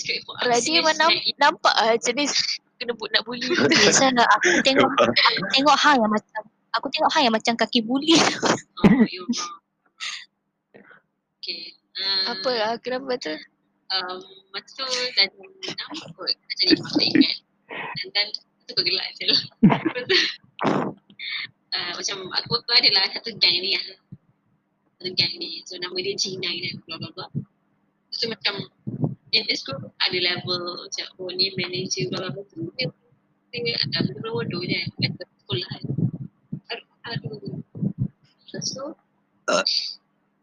straightforward. Radhi serious memang nam- nampak lah jenis kena bu- nak bully. Biasa lah aku tengok aku tengok hang yang macam aku tengok hang yang macam kaki bully. Oh, ya. Okay. Uh, Apa lah kenapa tu? Um, masa tu dan enam kot nak jadi mak tak ingat. Dan dan tu bergelak je lah. Lepas tu, uh, macam aku tu adalah satu gang ni lah. Satu gang ni. So nama dia G9 kan. Blah blah blah. So macam in this group ada level macam oh ni manager blah blah. Tu dia dia ada benda bodoh je. Kata sekolah kan. Aduh. Aduh. Lepas tu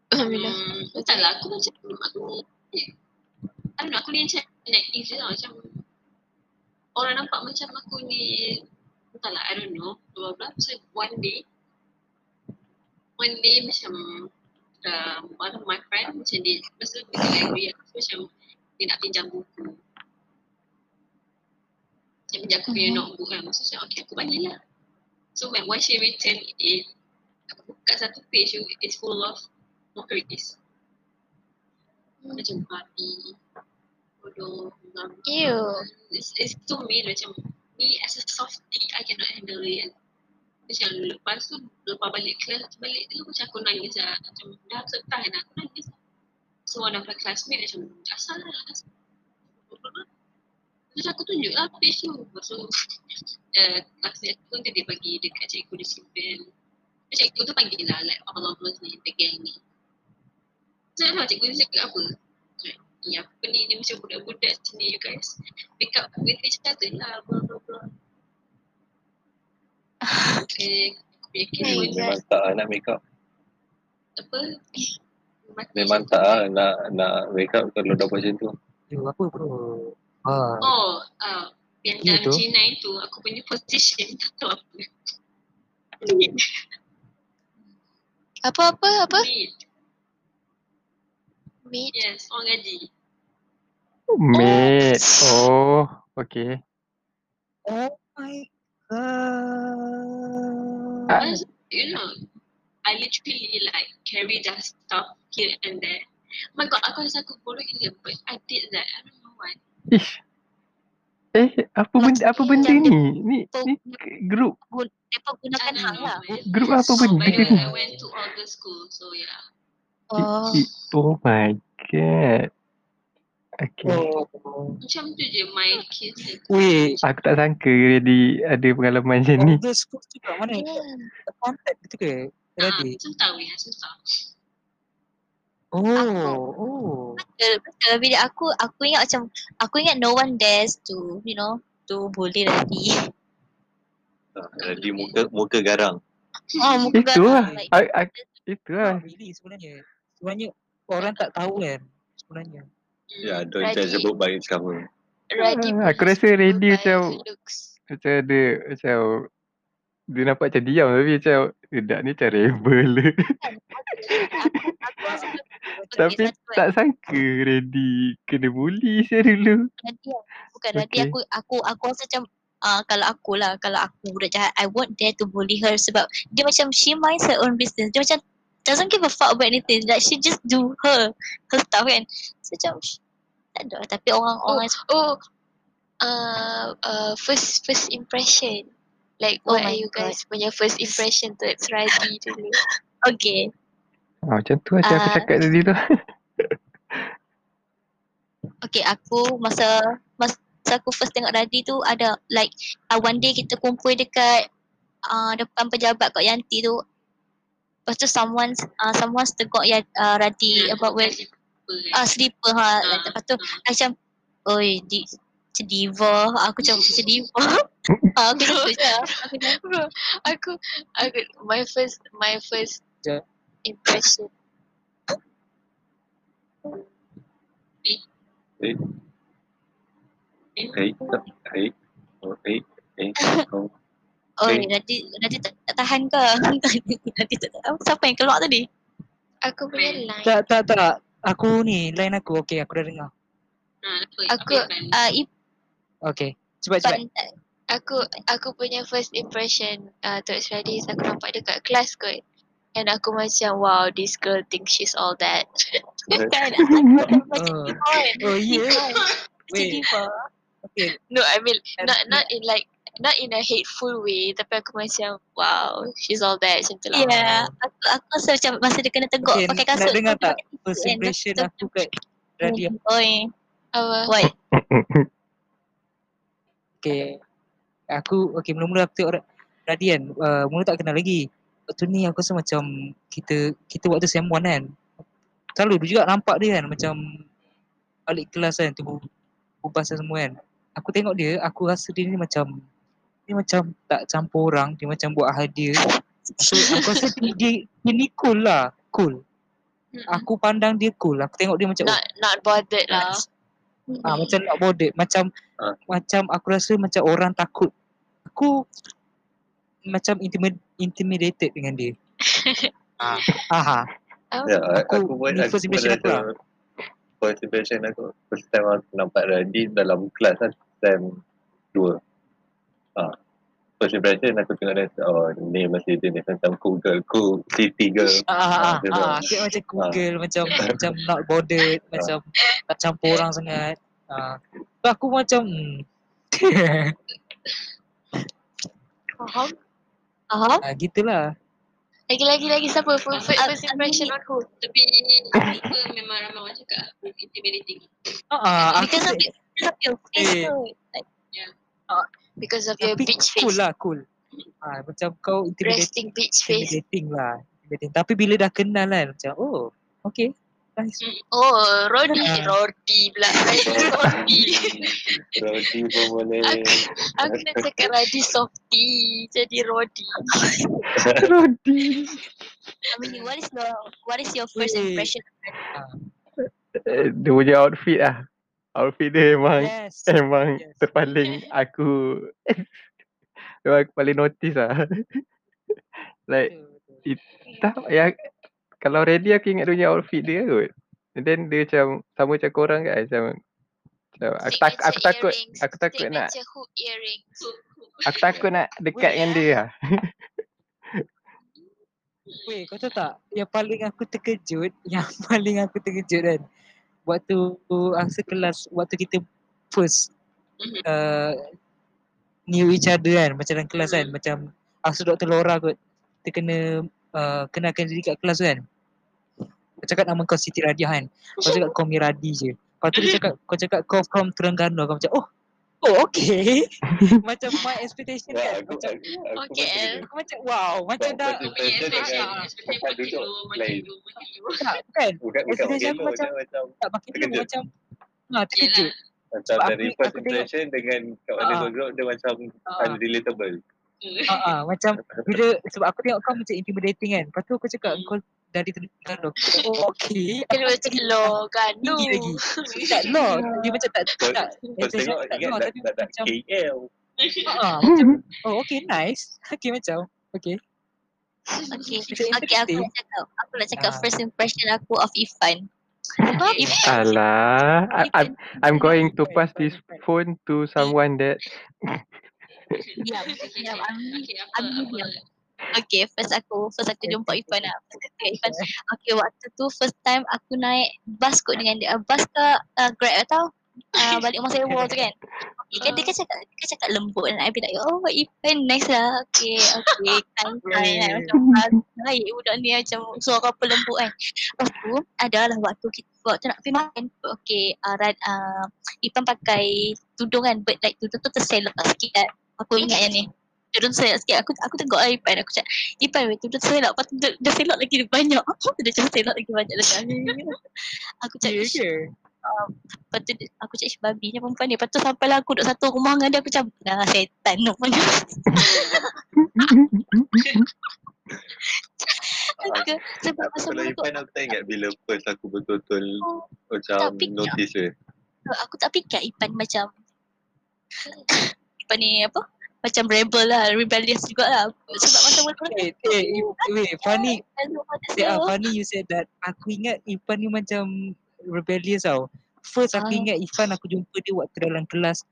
Alhamdulillah. Hmm, entahlah aku macam aku I don't know aku ni macam native je lah macam orang nampak macam aku ni entahlah I don't know blah blah blah so one day one day macam uh, one of my friend macam dia masa tu dia library aku macam dia nak pinjam buku. Dia pinjam aku punya Mhm. notebook kan. So macam okay aku bagi lah. So when once she return it aku buka satu page tu it's full of mockeries. Macam babi bodoh ngam- Ew. it's, it's too mean macam me as a softie I cannot handle it. Macam lepas tu lepas balik kelas balik tu macam aku nangis lah. Macam dah tak tahan aku nangis. so one of my classmate macam asal lah asal Terus aku tunjuk lah page tu. Lepas tu uh, Classmate aku pun dia bagi dekat cikgu dia simpan. Cikgu tu panggil lah like all of us ni the gang ni. So lah cikgu dia cakap apa? Like, Ya apa ni? Ni macam budak-budak sini you guys. Pick up with each other lah blah blah blah. Okay Aku fikir. Pun tak lah nak make up. apa Memang macam tak lah nak, nak make up kalau dah macam tu. Yo, apa bro? Ah, Oh uh, Yang Ya, dalam tu. G9 tu Aku punya position Tak tahu apa Apa apa apa? Mid Meet. Yes Orang gaji Mate. Oh, okay. oh my god. Ah. Because, you know, I literally like carry their stuff here and there. Oh my god, aku rasa aku bodoh gila but I did that. I don't know why. Ish. Eh, apa benda apa benda ni? Ni ni Gun, mereka gunakan hang know, lah. grup apa Oh, benda ni? I went to all the school, so yeah. Oh. Oh my god. Okay. Oh. Macam tu je my kids. Wait, Aku tak sangka Redi ada pengalaman macam ni. all the schools tu kat mana? Contact gitu ke? Ah, Ready? susah weh, susah. Oh, oh. Betul, betul. Bila aku, aku ingat macam, aku ingat no one dares to, you know, to bully Radhi. Jadi muka muka garang. Oh, muka Itu lah. garang. Like, I, I, itu lah. Really sebenarnya. Sebenarnya orang tak tahu kan sebenarnya. Ya, don't Ready. just sebut baik sama. Radhi Ah, aku rasa Radhi by macam macam ada macam dia nampak macam diam tapi macam budak ni macam rebel. Tapi tak sangka Radhi kena bully saya dulu. Bukan Radhi Okay. aku aku aku rasa macam uh, kalau aku lah kalau aku budak jahat I won't dare to bully her sebab dia macam she minds her own business. Dia macam doesn't give a fuck about anything. Like she just do her her stuff kan. So macam tak ada lah. tapi orang orang Oh, uh, uh, first first impression. Like Oh what my are you God. guys punya first impression towards Radhi dulu? okay. Ah, macam tu macam aku Ah. cakap tadi tu. Okay aku masa masa aku first tengok Radhi tu ada like uh, one day kita kumpul dekat uh, depan pejabat kat Yanti tu. Lepas tu someone uh, someone tegok ya uh, Radhi about where ah uh, slipper ha. Ah, Lepas tu I macam oi di macam diva. Aku macam macam diva. Ah, aku. Aku Bro, aku aku my first my first Ja. impression. Hey, hey, oh, hey, hey, oh. Oi, Okay. Radhi Radhi tak, tak tahan ke? Radhi tak. Siapa yang keluar tadi? Aku punya line. Tak, tak, tak. Aku ni, line aku. Okay, aku dah dengar. Apa, Aku- yang Ah, uh, Okay. Cepat, cepat. Aku aku punya first impression uh, towards Radhi is aku nampak dia kat kelas kot. And aku macam wow this girl thinks she's all that. kan? Aku Oh. Oh, yeah. Wait. Okay. No, I mean not not in like not in a hateful way tapi aku macam wow she's all that macam tu lah. Yeah, aku, aku rasa macam masa dia kena teguk Okay, pakai nak kasut. dengar tu dia tak First impression tu aku kat Radia. Oi, Apa? what? Okay. Aku, okay mula-mula aku tengok Ra- Radian. Uh, mula tak kenal lagi. Lepas tu ni aku rasa macam kita kita waktu SEM 1 kan. Selalu dia juga nampak dia kan macam balik kelas kan tu ubas semua kan. Aku tengok dia, aku rasa dia ni macam dia macam tak campur orang, dia macam buat hadiah. So aku rasa dia, dia, dia ni cool lah, cool. Mm-mm. Aku pandang dia cool. Aku tengok dia macam Not not bothered lah. Ah macam nak bothered macam Ah. macam aku rasa macam orang takut. Aku macam intimid- intimidated dengan dia. ah. Aha. Oh, Ya, Aku- aku, pun ni aku first pun impression aku lah. first impression aku first time aku nampak Radin dalam kelas kan time 2 ah. first impression aku tengok dia oh ni masih jenis macam cool girl cool city girl Ah, ah, ah, dia ah, buat. dia macam cool Ah. girl, macam macam not bothered, macam tak campur orang sangat. Ah. So aku macam hmm. Faham? Faham? ah, gitulah. lagi lagi lagi siapa first, first, Ah, first impression aku? Tapi aku memang ramai orang cakap intimidating. Ah, ah, aku Because of your, because of your face Eh. Like, Because of your beach cool face. lah, cool. Ah, macam kau intimidating, Resting beach face. intimidating lah. Intimidating. Tapi bila dah kenal kan, macam oh, okay. Nice. Oh, Rodi, Ah. Rodi pula. Rodi. Roti pun boleh Aku nak cakap Rodi softy. Jadi Rodi. Rodi. I mean, what is your what is your first impression? Eh, Dia punya outfit lah. Outfit dia memang Yes. memang Yes. terpaling aku memang aku paling notice lah. like Betul, betul. tak yang kalau ready aku ingat dia punya outfit dia kot. And then dia macam sama macam korang kan macam macam aku tak aku takut aku takut nak aku takut nak dekat dengan dia lah. Weh, kau tahu tak? Yang paling aku terkejut, yang paling aku terkejut kan. Waktu rasa kelas, waktu kita first Mhm. uh, knew each other kan, macam dalam kelas kan. Mhm. Macam rasa Dr. Laura kot, kita kena uh, kenalkan diri kat kelas kan. Kau cakap nama kau Siti Radia kan. Kau cakap kau Miradi je. Lepas tu dia cakap, kau cakap kau from Terengganu. Kau macam, oh, oh okay. macam my expectation Ya, kan. aku, Macam, aku, aku Okay, terkejut. aku macam wow, macam dah, Aku punya expression, dengan expression tempat makin duduk low, makin lain. low, makin low. tak, kan? Bukan bukan Expectation makin aku low, macam- macam macam Tak makin dulu Terkejut. macam Ha, terkejut. macam Sebab dari aku- first aku tengok- impression dengan kat mana Ah. kau group dia macam Ah. unrelatable. Ha, ha, macam bila sebab aku tengok kau macam intimidating kan. Lepas tu aku cakap Hmm. kau dari Terengganu. Cakap, Oh okey. Kalau macam lo kan. Tinggi lagi. Tak no, dia macam tak Kau tak. kau tengok tak no, tapi macam KL. ha, macam oh okay nice. Okay macam okay. Okay, okay aku nak cakap, aku nak cakap Ah. first impression aku of Ifan. Alah, I, I'm, I'm going to pass this phone to someone that diam, diam, I'm Okay. Okay, first aku first aku jumpa Ifan lah. First aku tengok Ifan. Okay, waktu tu first time aku naik bus kot dengan dia. Uh, bus ke uh, Grab tau. Uh, balik rumah sewa tu kan. Okay, kan dia kan cakap, dia kan cakap lembut dan I be like, oh Ifan nice lah. Okay, okay, kind, kind. Like, macam baik budak ni macam suara apa lembut kan. Lepas tu, adalah waktu kita waktu nak pergi makan. Okay, uh, Rad, uh, Ifan pakai tudung kan, but like tudung tu terselok sikit kan. Aku ingat yang ni. Tudung selok sikit. Aku aku tengok lah Ipan. Aku cakap, Ipan weh tudung selok. Lepas tu dia, dia selok lagi banyak. dia macam selok lagi banyak lagi. aku cakap, Ya "Ish." ke? lepas tu dia- aku cakap, ish babinya perempuan ni. Lepas tu sampai lah aku duduk satu rumah dengan dia. Aku macam, dah setan rupanya. Aku, sebab Aku masa kalau dulu Ipan aku tak ingat bila first aku betul-betul Oh, macam notice dia. aku tak fikir Ipan macam Ipan ni apa? Macam rebel lah, rebellious jugalah. Sebab masa mula-mula Eh, eh, wait, funny. Hello, Yeah, funny you said that. Aku ingat Ifan ni macam rebellious tau. First aku Ah. ingat Ifan aku jumpa dia waktu dalam kelas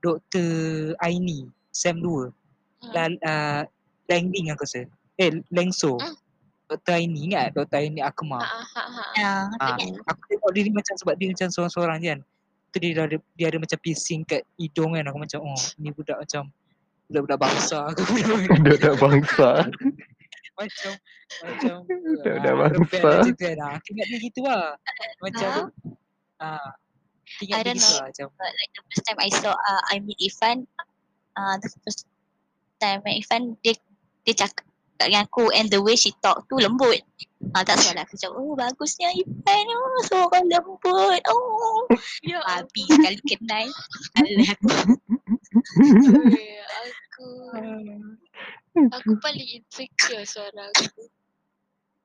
Dr. Aini, SEM 2. Hmm. Lal, uh, Langding aku rasa. Eh, Lengso. Hmm. Dr. Aini ingat Dr. Aini Ha Akmal. ha ha. ha. Ya, Ah, ingat. aku tengok dia ni macam sebab dia macam seorang-seorang je kan. Tu dia ada dia ada macam piercing kat hidung kan aku macam oh ni budak macam budak-budak bangsa aku Budak-budak bangsa. macam macam Budak-budak ah, bangsa. tu kan ah, aku ingat dia gitu lah macam ah aku ingat I dia don't gitu know. lah macam But like the first time I saw uh, I meet Irfan, uh, the first time I met Irfan, dia dia cakap dengan aku and the way she talk tu lembut. Ah tak salah aku cakap, oh bagusnya Irfan, oh seorang lembut. Oh, Ya babi sekali kenal. Alah. ampun. Aku aku paling insecure suara aku.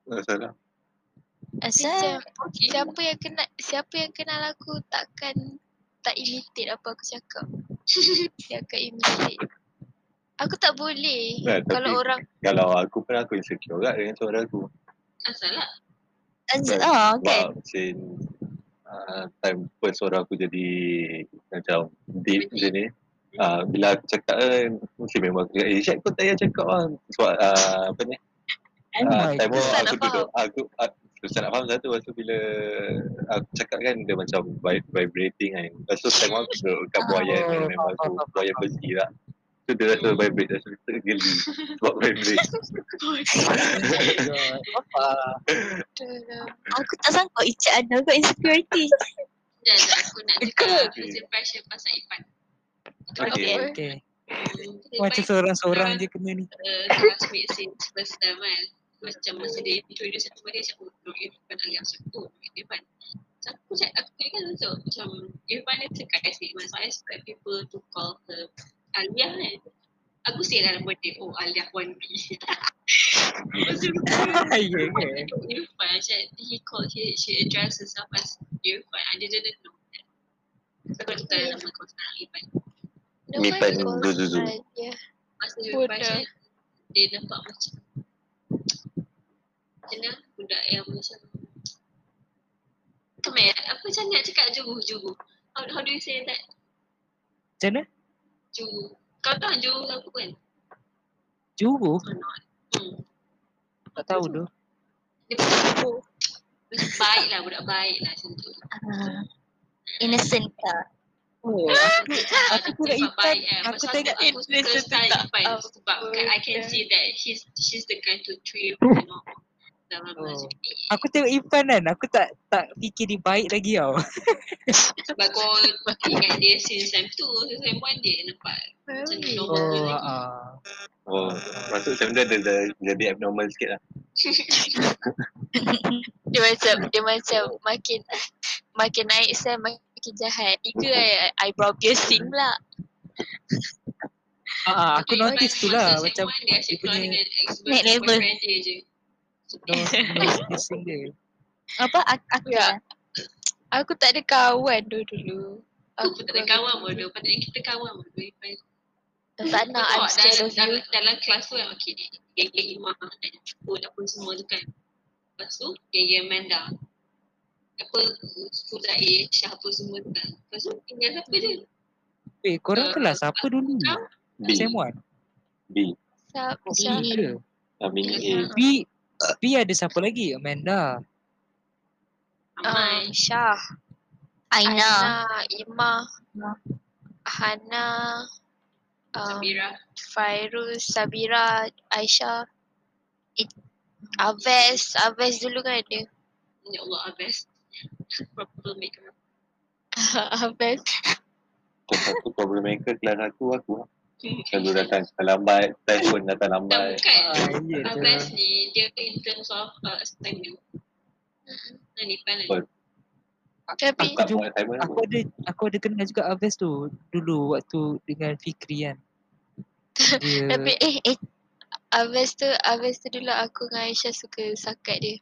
Masalah. Asal Macam siapa yang kenal siapa yang kenal aku takkan tak imitate apa aku cakap. Dia akan imitate. Aku tak boleh. Nah, tapi- Kalau orang Kalau aku pun aku insecure juga dengan suara aku. Asal lah. asal oh kan. Sebab sin uh, time first suara aku jadi macam deep macam ni. Uh, bila aku cakap kan, mesti memang aku cakap, eh Syed kau tak payah cakap lah. Sebab uh, apa ni, oh uh, time nak aku duduk, aku, aku susah nak faham satu. Lepas tu bila aku cakap kan, dia macam vib- vibrating kan. Lepas tu time aku duduk kat buaya Oh, kan, memang aku faham, faham, buaya faham. besi lah. Tu dia rasa vibrate, rasa tergeli sebab vibrate. apa Aku tak sangka Ica ada kot insecurity. Dah, dah aku nak cakap first impression pasal Ipan. Okay. okay macam seorang-seorang je kena ni uh, classmate since first time kan. Macam masa dia introduce aku dia cakap, oh, Irfan Ali aku cakap, oh, Irfan. So, aku cakap, aku ni kan macam, Irfan dia cakap so I expect people to call her Alia kan. Aku say dalam birthday, oh Alia 1B. Lepas tu, ke Irfan, macam he called, he, she addressed herself as Irfan. I didn't know that. So, aku tukar nama kau sekarang Irfan. calls Zuzuzu. Masa. Irfan macam dia nampak macam macam mana budak yang macam Kemer, apa macam nak cakap jugu jugu. How, how do you say that? macam mana Jugu. Kau tahu jugu apa kan? Juru? Hmm. tak tahu tu Dia budak macam baik lah, budak baik lah macam tu. Ah, innocent ke? oh Aku, aku tengok Ipan, aku tengok aku suka Innocent style tak Ipan sebab I can see that she's she's the kind to treat you know, Oh. aku tengok Ipan kan aku tak tak fikir dia baik lagi tau Sebab kau ingat dia since time tu, since time one dia nampak macam normal oh lagi. ah Oh, masuk macam dia ada, jadi abnormal sikit lah. Dia macam dia macam makin makin naik saya makin jahat. Itu eye- eyebrow piercing pula. ah, ah, aku notice tu lah macam dia dia punya Next level. boyfriend dia je. Piercing dia Apa? Aku, aku Ya. Aku tak ada kawan tu dulu. Aku pun tak ada kawan bodoh. Patutnya kita kawan bodoh. Ipan. Tak nak I'm dalam, of you. dalam, kelas tu yang okay, geng-geng Imam dan Syukur apa semua tu kan. Lepas tu, geng-geng Amanda. Apa, Fuza A, Syah apa semua tu kan. Lepas tu, tinggal siapa je? eh korang Uh, kelas apa dulu? B. sem 1 B. Siap, oh, siap. B ke Ah, mini A. Hmm. B B ada siapa lagi Amanda Amai. Um, Syah, Aina. Aina, Ima. Hana, um, Sabira. Fairuz, Sabira, Aisyah, It- Aves, Aves dulu kan ada. Ya Allah, Abes. Proper makeup. Aves. Satu problem maker kelas aku, aku lah. Selalu datang lambat, test pun datang Tak lambat. bukan. ah ya tu Abes ni, dia in terms of uh, assignment. Lagi. Betul. Tapi Tak aku pun. ada aku ada kenal juga Aves tu dulu waktu dengan Fikri kan dia tapi Eh, eh, Aves tu, Aves tu dulu aku dengan Aisyah suka sakat dia.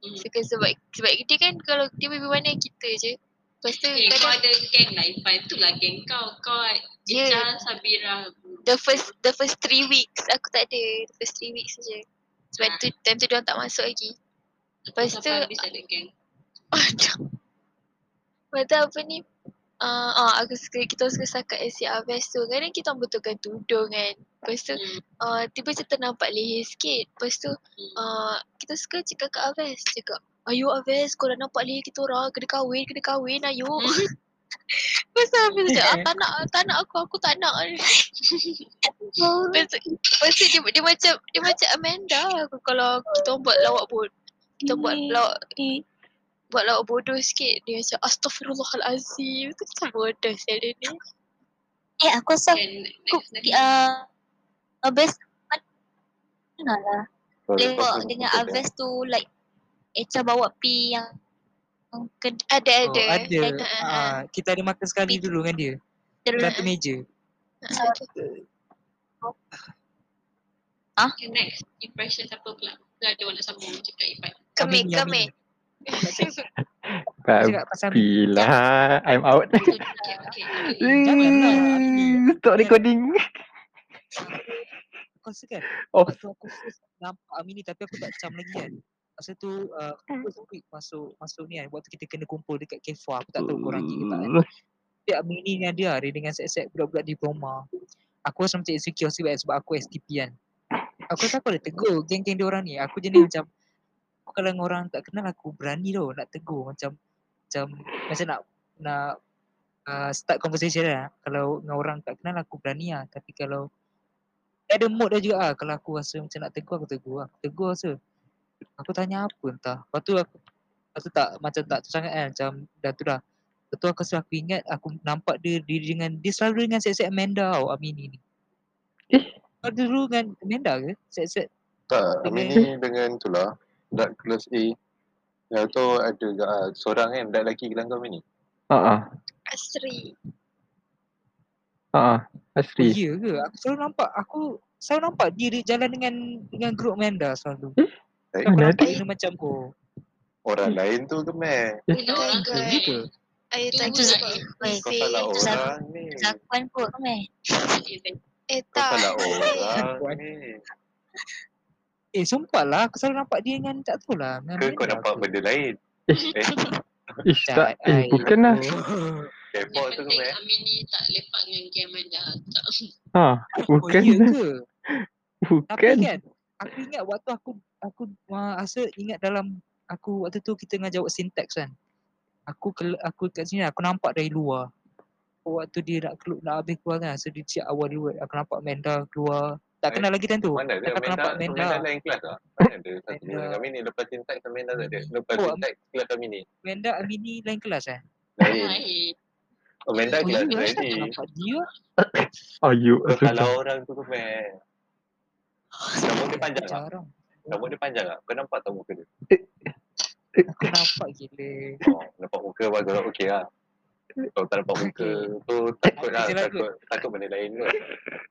Hmm. Suka sebab sebab dia kan kalau dia pergi mana kita je. Lepas tu Eh, kau kadang ada geng lah Ipan. Itulah geng kau. Kau Ica, Sabira. the first the first three weeks aku tak ada. The first three weeks saja. Sebab tu time tu dia tak masuk lagi. Lepas tu- habis ada geng. Lepas tu apa ni? Uh, ah, aku suka, kita suka sakat si Aves tu. Kadang kita betulkan tudung kan. Lepas tu Hmm. uh, tiba macam ternampak leher sikit. Lepas tu Hmm. uh, kita suka cakap kat Aves. Cakap, ayo Aves kau dah nampak leher kita orang. Kena kahwin, kena kahwin, ayo. Pasal dia cakap, ah, tak nak, tak nak aku, aku tak nak. Lepas tu, dia, dia macam, dia macam Amanda aku kalau kita buat lawak bodoh. Kita buat lawak, buat lawak bodoh sikit. Dia macam, astaghfirullahalazim. Tu macam bodoh saya dia ni. Eh aku rasa Then aku uh, Abes mana lah tu dengan Aves tu like Echa bawa pi yang yang ke Ada, Oh, ada. ada. Ah, ah. Ah, kita ada makan sekali dulu dengan dia. terus Satu meja. Ah, Okay, next impression siapa pula? Ke ada orang nak sambung cakap? Kemik, kemik. Cakap pasal Amin. Bila I'm out. Okay, okay. okay. Janganlah, Amin. Stop recording. Kau rasa kan? Oh. Waktu aku first nampak Amin ni tapi aku tak cam lagi kan. Masa tu uh, week masuk masuk ni kan. Waktu kita kena kumpul dekat Kefa. Aku tak tahu korang pergi ke tak kan. Dia Amin ni dengan dia dia dengan set-set budak-budak diploma. Aku rasa macam insecure sebab, sebab aku STP kan. Aku rasa aku ada tegur geng-geng dia orang ni. Aku jenis macam aku kalau orang tak kenal aku berani tau nak tegur macam macam macam nak nak uh, start conversation lah. Kalau dengan orang tak kenal aku berani lah. Tapi kalau ada mood dia juga lah. Kalau aku rasa macam nak tegur aku tegur lah. Aku tegur rasa. Aku tanya apa entah. Lepas tu aku Lepas tu tak macam tak tu sangat kan. Macam dah tu dah. Lepas tu aku aku ingat aku nampak dia, dia dengan dia selalu dengan set-set Amanda tau Amini ni. Eh? Kau dulu dengan Amanda ke? Set-set Tak, Amin ni dengan tu lah. Dark Class A. Yang tu ada uh, seorang kan, dark lelaki kelang kau Amin ni. Ha ah. Asri. Ha ah. Oh, Asri. ya ke? Aku selalu nampak aku selalu nampak dia, dia jalan dengan dengan grup Amanda selalu. Eh, Mana nampak ada? dia macam oh. orang lain tu ke meh? Bila orang tu ke? Air Tu tak Kau salah orang ni. Zakuan kot meh Eh Kau tak. salah Eh, orang ni. Eh sumpah lah aku selalu nampak dia dengan tak tahu lah. Ke kau Amanda nampak benda lain? Eh, Ish tak. Cat, Eh ai, bukan lah. oh. Yang tu ke meh? Amin ni tak lepak dengan game Amanda. Tak. Ha. Oh Bukan iya lah. ke? Tapi Bukan. kan aku ingat waktu aku aku uh, rasa ingat dalam aku waktu tu kita tengah jawab syntax kan. Aku kel, aku kat sini aku nampak dari luar. Waktu dia nak keluar nak habis keluar kan. So dia siap awal dulu aku nampak Amanda keluar. Tak Eh, kenal lagi time tu. Mana ada Aku nampak Amanda, Amanda. Amanda lain kelas tak? Mana ada satu Amanda. dengan kami ni lepas cinta Amanda tak ada. Lepas Oh, cinta kelas kami ni. Amanda Amini lain kelas eh. Lain. Baik. Amanda Oh kelas lain tak ni. nampak dia. Ayu. Kau salah orang tu ke meh? Rambut dia panjang tak? Rambut dia panjang tak? Kau nampak tak muka dia? Aku nampak gila. Oh, nampak muka bagus okey lah. Kalau tak nampak muka tu takut lah, lah, takut, takut benda lain kot.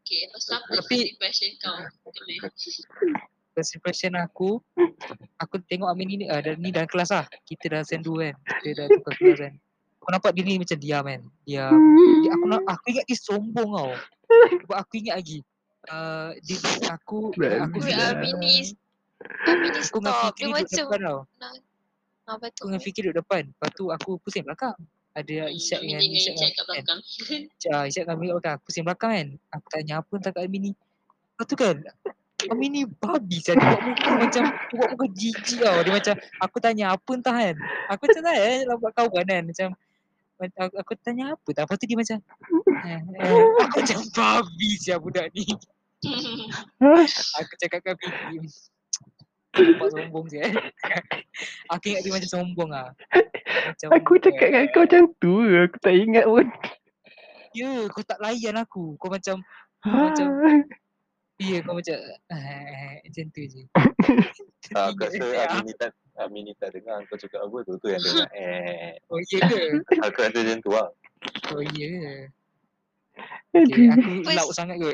Okay, lepas tu apa Tapi- impression kau? First impression aku, aku tengok Amin ni, uh, ni dalam kelas lah. Kita dah sen 2 kan. Kita dah tukar kelas kan. Aku nampak dia ni macam diam kan. Diam. Dia, aku, nak, aku ingat dia sombong tau. Sebab aku ingat lagi. Uh, dia, aku, aku Weh, Dah. Amin ni Amin ni Aku dengan. Fikri Dia duduk macam depan tau. apa tu? Aku dengan Fikri duduk depan. Lepas tu aku pusing belakang. Ada Isyak Amin dengan Isyak kat kan. belakang. Isyak dengan Amin belakang. Aku pusing belakang kan. Aku tanya apa entah kat Amin ni. Lepas tu kan. Amin ni babi saya buat muka macam buat muka jijik tau Dia macam Aku tanya apa entah kan Aku macam tanya eh Lah buat kawan kan Macam macam aku, aku tanya apa tak Lepas tu dia macam eh, eh, Aku macam babi siapa budak ni Aku cakap kat Fikri Nampak sombong je eh. Aku ingat dia macam sombong lah macam, Aku cakap dengan kau macam tu. Aku tak ingat pun. Ya kau tak layan aku Kau macam Ha. Macam Ya kau macam eh, Macam tu je aku rasa. Amin ni tak Amin ni tak dengar kau cakap apa tu. Tu yang dengar. Eh, Oh iya ke aku rasa macam tu lah. Oh iya Okay aku lauk sangat kot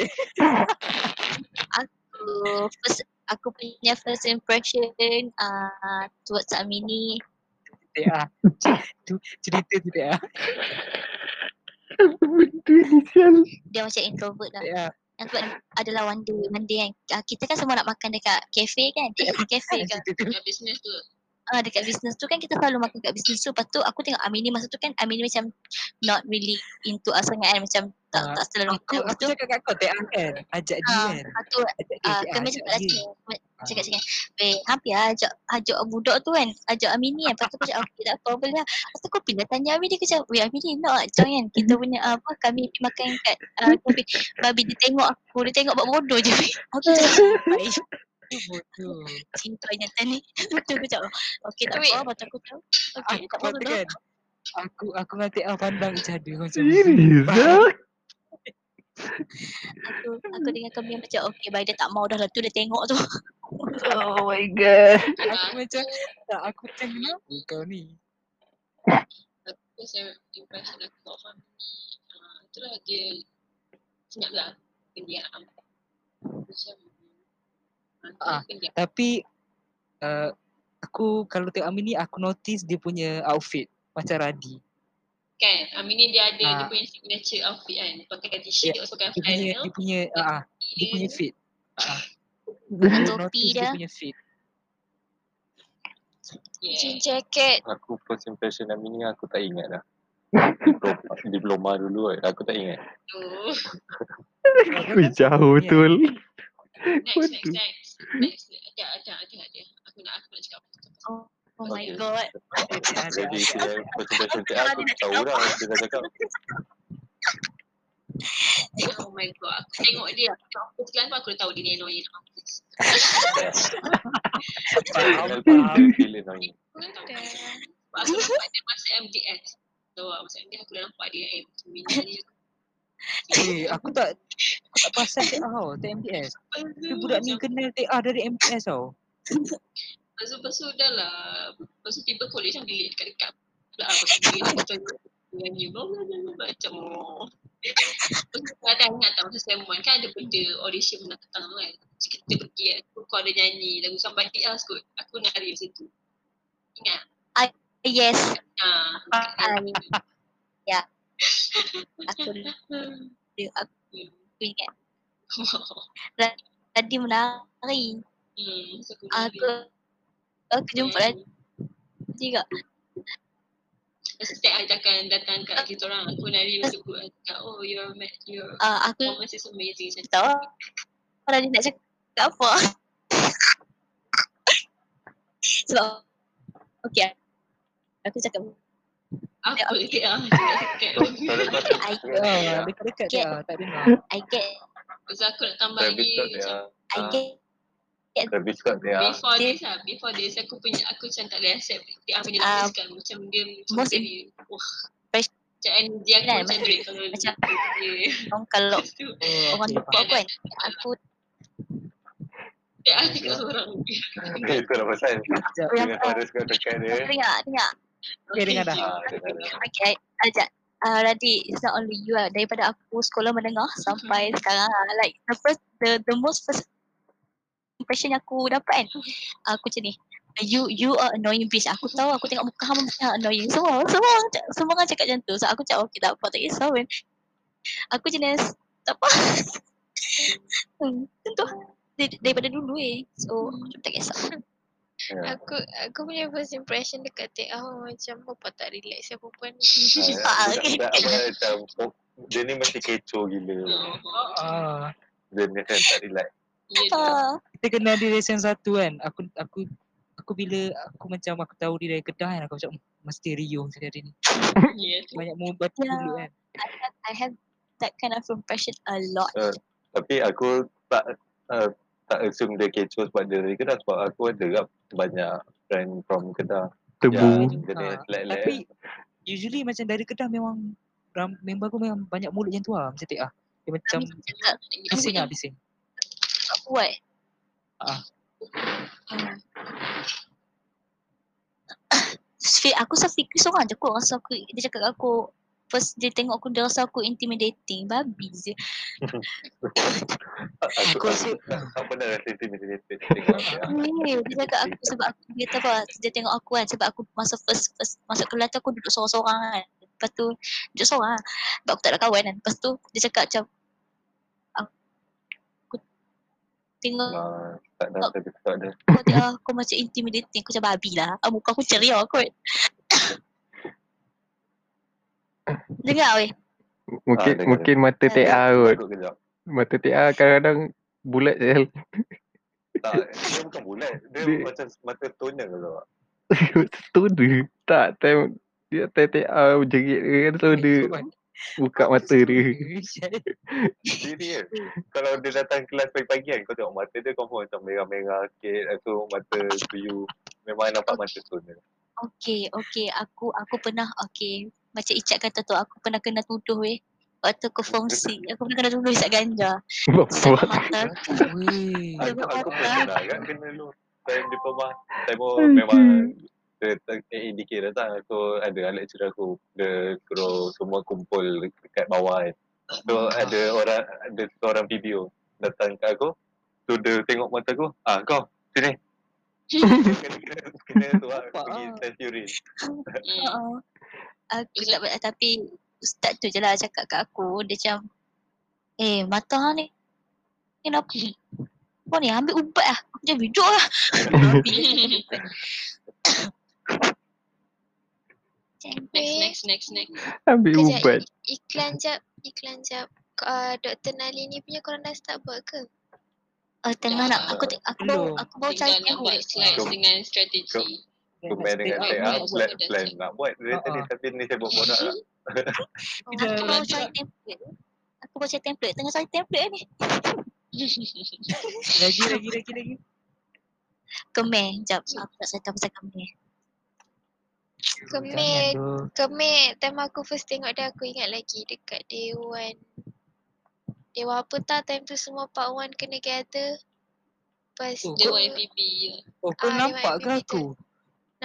Aku first Aku punya first impression uh, Towards Amini. Ah Tu cerita tu ah ni sial. Dia macam introvert lah. Tak ah Yang sebab adalah one day One day kan. Uh, Kita kan semua nak makan dekat cafe kan? Eh cafe kan business tu. Ah dekat business tu kan kita selalu makan kat business tu. Lepas tu aku tengok Amini masa tu kan Amini macam not really into us sangat kan. Macam tak, Ah, tak selalu Aku aku tu cakap kat kau tak kan Ajak dia ah, kan tu dia ah, tak kami ajak cakap lagi. Cakap-cakap, eh hampir ajak, ajak budak tu kan, ajak Amini kan. Lepas tu aku cakap, okay tak apa boleh lah. Lepas tu aku pilih tanya Amini, aku cakap, weh Amini nak join kan. Kita punya apa, kami pergi makan kat uh, kopi. Babi dia tengok aku, dia tengok buat bodoh je. Aku cakap. Tu bodoh. Cinta nyata ni. Betul aku cakap, okay tak apa, tu aku tahu. Aku tak apa. tak kan. Aku aku dengan Tia pandang each other macam Serius? Aku, aku dengan kami macam, okay baik dia tak mau dah lah tu, dia tengok tu. Oh my god. Aku macam tak aku macam kenapa kau ni? Terus yang impression aku kat family uh, Itulah dia Senyap lah Pendiam Macam Ah. Pendiam Tapi uh, aku kalau tengok Amin ni aku notice dia punya outfit macam Radi. Kan Amin ni dia ada Dia Ah. punya signature outfit kan Pakai t-shirt yeah. Pakai Dia punya flannel dia punya ah ah, dia punya fit. Ah. Dengan Aku topi dia dia. punya fit. Jean yeah. jacket. Aku first impression Amin ni aku tak ingat dah. Diploma, dulu kan. Aku tak ingat. Oh. Jauh betul. Next next next. Next Ada ada ada ada Aku nak aku nak cakap. Oh, oh my god. Jadi dia aku tak tahu dia dah cakap. Oh my god. Aku tengok dia. Aku tengok glance pun aku dah tahu dia ni annoying. Aku dah tahu. Sebab aku nampak dia masa MDS So masa MDS aku dah nampak dia eh, Macam ni Eh, aku tak aku tak perasan TA tau, TMDS. Tapi budak ni kenal TA dari MDS tau. Lepas tu, lepas tu dah lah Lepas tu tiba college yang bilik dekat-dekat pula Lepas tu tanya Nyanyi bla bla bla bla Macam oh. Lepas tu ada ingat tak masa 1 kan ada benda audition nak datang tu kan So kita pergi kan Kau ada nyanyi lagu sampai dia kot Aku nari macam tu Ingat? Yes. Ah, Ah, ya. Aku dia, aku ingat tadi menari. Hmm, aku Aku aku jumpa Hmm. lagi juga. Setiap ajakan datang kat kita orang Aku nari macam tu kan Cakap, Oh your ma- your Uh, aku performance is amazing Macam tu. tahu orang dia nak cakap apa. Sebab okay. Aku cakap Apa dia kau Ah, dekat-dekat TA tak dengar. I get. Tu aku nak tambah lagi dia. I Ah, get. Travis Scott dia. Before Dia- this lah, before this aku punya aku macam tak boleh accept dia apa dia Ah, lakukan macam dia macam jadi wah. Impression macam energy aku kan, macam duit kalau macam dia orang kalau tu Oh, orang lupa faham. aku kan. Aku dia ada kat seorang. Eh, Itu lah pasal. Dengan suara Scott dekat dia. dengar, dengar. Okay, dengar dah. Ah. Okay, ajak. Uh, Radi, it's not only you lah. Daripada aku sekolah menengah sampai sekarang lah. Like, the first, the, the most first impression yang aku dapat kan. Aku macam ni. You you are annoying bitch. Aku tahu aku tengok muka hang macam annoying. Semua semua orang semua orang cakap macam tu. So aku cakap okay tak apa tak kisah kan. Aku jenis tak apa. hmm, tentu Dari- daripada dulu eh. So aku tak kisah. Ya. Aku aku punya first impression dekat TA oh, macam apa tak relax perempuan ni. Ah, Ah, okay. budak apa macam oh, dia ni mesti kecoh gila. Ah, Dia ni kan tak relax. Ya dah. Ah, kita kenal dia dari sen satu kan. Aku aku aku bila aku macam aku tahu dia dari Kedah kan aku macam "Hmm, mesti Rio dia ni. Ya tu. Banyak mu batu Ya. dulu kan. I have that kind of impression a lot. Tapi aku tak uh, tak assume dia kecoh sebab dia dari Kedah sebab aku ada kat banyak friend from Kedah. Tebu. Yang Ah, like Tapi usually macam dari Kedah memang ram, member aku memang banyak mulut macam tu lah macam TA. Dia macam Kami cakap bising lah bising. tak kuat. Ah. Hmm. Fi- aku Fikri seorang je kot rasa aku dia cakap kat aku first dia tengok aku dia rasa aku intimidating. Babi je. Aku rasa tak, pernah rasa intimidated tengok dia. Dia cakap aku sebab aku dia tahu apa dia tengok aku kan. Sebab aku masa first first masuk kelas tu aku duduk seorang-seorang kan. Lepas tu duduk seorang lah. sebab aku tak ada kawan kan. Lepas tu dia cakap macam aku tengok Ah, tak ada tapi tak ada. kau aku macam intimidating. Aku macam babi lah. Ah, muka aku ceria kot dengar weh Mungkin dengar, mungkin mata. TA kot. Duduk kejap. Mata TA kadang-kadang bulat je. tak, dia bukan bulat. Dia, Dia- macam mata tunnel tu tak? Stoner. Tak, time dia TTA jerit dia kan so dia buka mata dia. Serius. Kalau dia datang kelas pagi-pagi kan, kau tengok mata dia confirm macam merah-merah sikit. Tu mata tuyu. Memang nampak mata tunnel. Okay, okay. Aku aku pernah, okay. Macam Icat kata tu, aku pernah kena tuduh weh. Waktu aku form 6, aku pernah kena tuduh isap ganja. Bapak. mata. Weh. Aku, aku pernah apa? kan kena lu. Time diploma. Time tu memang dia AEDK datang. So ada lecturer aku. Dia suruh semua kumpul dekat bawah kan. So ada orang, ada seorang video datang kat aku. So dia tengok mata aku. Ah kau, sini. kena, kena, kena tu lah. Pergi test urine. Aku tak boleh tapi ustaz tu je lah cakap kat aku dia macam eh mata hang ni ni kenapa kau ni ambil ubat lah aku macam duduk lah next, next, next, next. Ambil Kejap, ubat. ik- iklan jap, iklan jap. Uh, Dr. Nalini punya korang dah start buat ke? uh, tengah nak aku aku Belum. aku baru cari Tinggal nak buat slides dengan strategi. Compare dengan saya, ah, plan, buat. plan nak buat dari Ah, tadi ah. tapi ni saya buat borak lah. Aku cari template aku baru cari template tengah cari template ni Lagi, lagi, lagi, lagi. kemer jap aku tak cakap pasal Jangan tu. kemek time aku first tengok dia aku ingat lagi dekat Dewan. Dewan apa tak time tu semua part 1 kena gather. Lepas Oh, tu Dia YPP. Oh, kau Ah, nampak dia ke aku?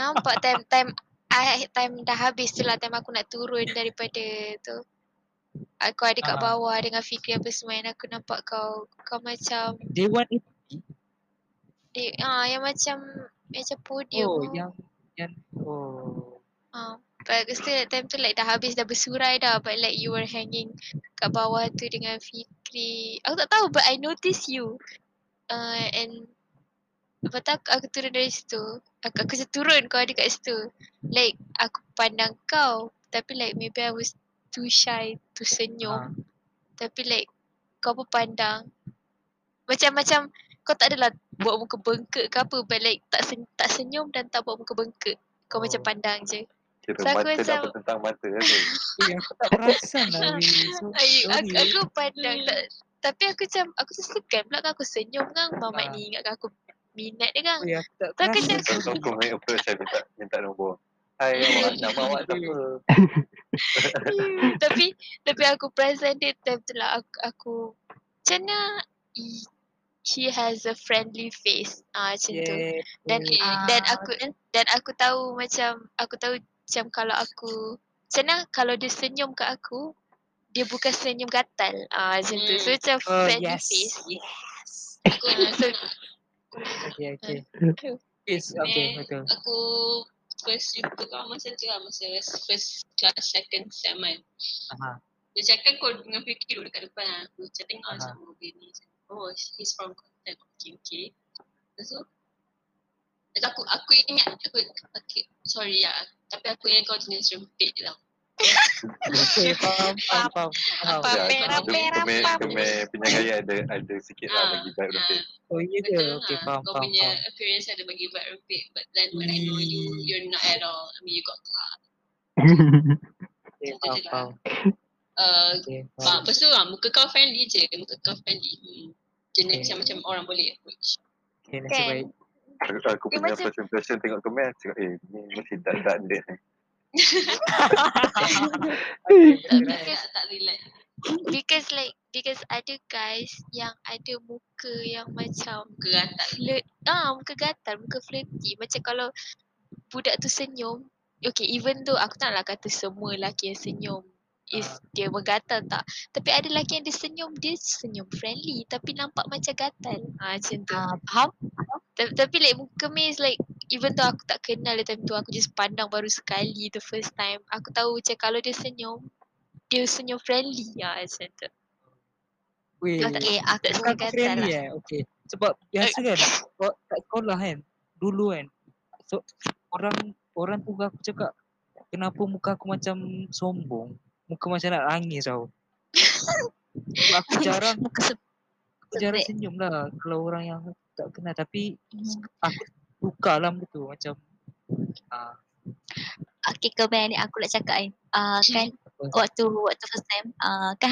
Nampak time time I, time dah habis tu lah time aku nak turun daripada tu. Aku ada kat Ah. bawah dengan Fikri apa semua and aku nampak kau kau macam Dewan itu. dia, ah yang macam macam podium. Oh, yang yang oh. Ah, but still that time tu like dah habis dah bersurai dah but like you were hanging kat bawah tu dengan Fikri. Aku tak tahu but I notice you. Uh, and lepas tu aku, aku turun dari situ. Aku, aku macam turun kau ada kat situ. Like aku pandang kau tapi like maybe I was too shy to senyum. Ah. Tapi like kau pun pandang. Macam-macam kau tak adalah buat muka bengkak ke apa but like tak sen, tak senyum dan tak buat muka bengkak. Kau Oh. macam pandang je. Kira So, aku mata dah macam- bertentang mata kan tu. Eh, aku tak perasan lah weh. So, aku, aku pandang tak, tapi aku macam aku tu segan pula kan aku senyum kan Mamat Ah. ni ingatkan aku minat dia kan. Weh, aku tak Tak kena- So, so aku main approach saya minta, minta nombor. Hai awak, nama awak siapa? tapi tapi aku perasan dia time tu lah aku, aku macam mana he has a friendly face ah macam tu. Yeah. Dan. Ah, dan aku dan aku tahu macam aku tahu macam kalau aku macam mana kalau dia senyum kat aku dia bukan senyum gatal ah macam tu. So macam Oh, friendly yes. face. Yes. So Okay, okay. Yes, okay, betul. Aku first jumpa kau masa tu lah, masa first class second sem kan. Aha. Dia cakap kau dengan Fikri duduk dekat depan lah. Aku macam tengok Aha. macam mobil ni. Oh, he's from Kuantan. Okay, okay. Lepas tu, aku, aku ingat, aku, okay, sorry lah. Tapi aku ingat kau jenis rempit tau. Okay, faham, faham, faham. faham. Apa? Merah, tu merah, kemeh, pam. kemeh punya gaya ada ada sikit lah Ah, bagi vibe lebih. Oh, iya ke? Betul Okay, faham, Kau faham, punya appearance ada bagi vibe rempit. But then when I know you, Hmm. you're not at all. I mean, you got class. Okay, faham, lah. faham. Uh, Okay, Ah, faham. lepas tu lah, muka kau friendly je. Muka kau friendly. Hmm. Jenis Okay. macam, macam orang boleh approach. Okay, nasib Kan? baik. Aku, aku Dia punya macam- first impression tengok kemeh, cakap eh ni mesti dak-dak dia ni. Lah. Tak, tak relate. because like because ada guys yang ada muka yang macam flirt ah muka gatal muka flirty. Macam kalau budak tu senyum okay even though aku taklah kata semua lelaki yang senyum is dia bergatal tak tapi ada lelaki yang dia senyum dia senyum friendly tapi nampak macam gatal. Ah macam tu. Ah, faham. Tapi, tapi like muka me is like even though aku tak kenal dia time tu aku just pandang baru sekali the first time. Aku tahu macam kalau dia senyum dia senyum friendly. Ah macam tu Weh, okay aku tak gatal friendly lah. eh, okay. Sebab biasa kan, kau kat sekolah kan, dulu kan, so, orang orang tu aku cakap, kenapa muka aku macam sombong, muka macam nak nangis tau. Aku jarang, aku jarang senyum lah kalau orang yang tak kenal. Tapi Hmm. aku suka lah benda tu macam ah Okay kau ni aku nak cakap kan. Uh, kan waktu waktu first time uh, kan